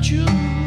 June.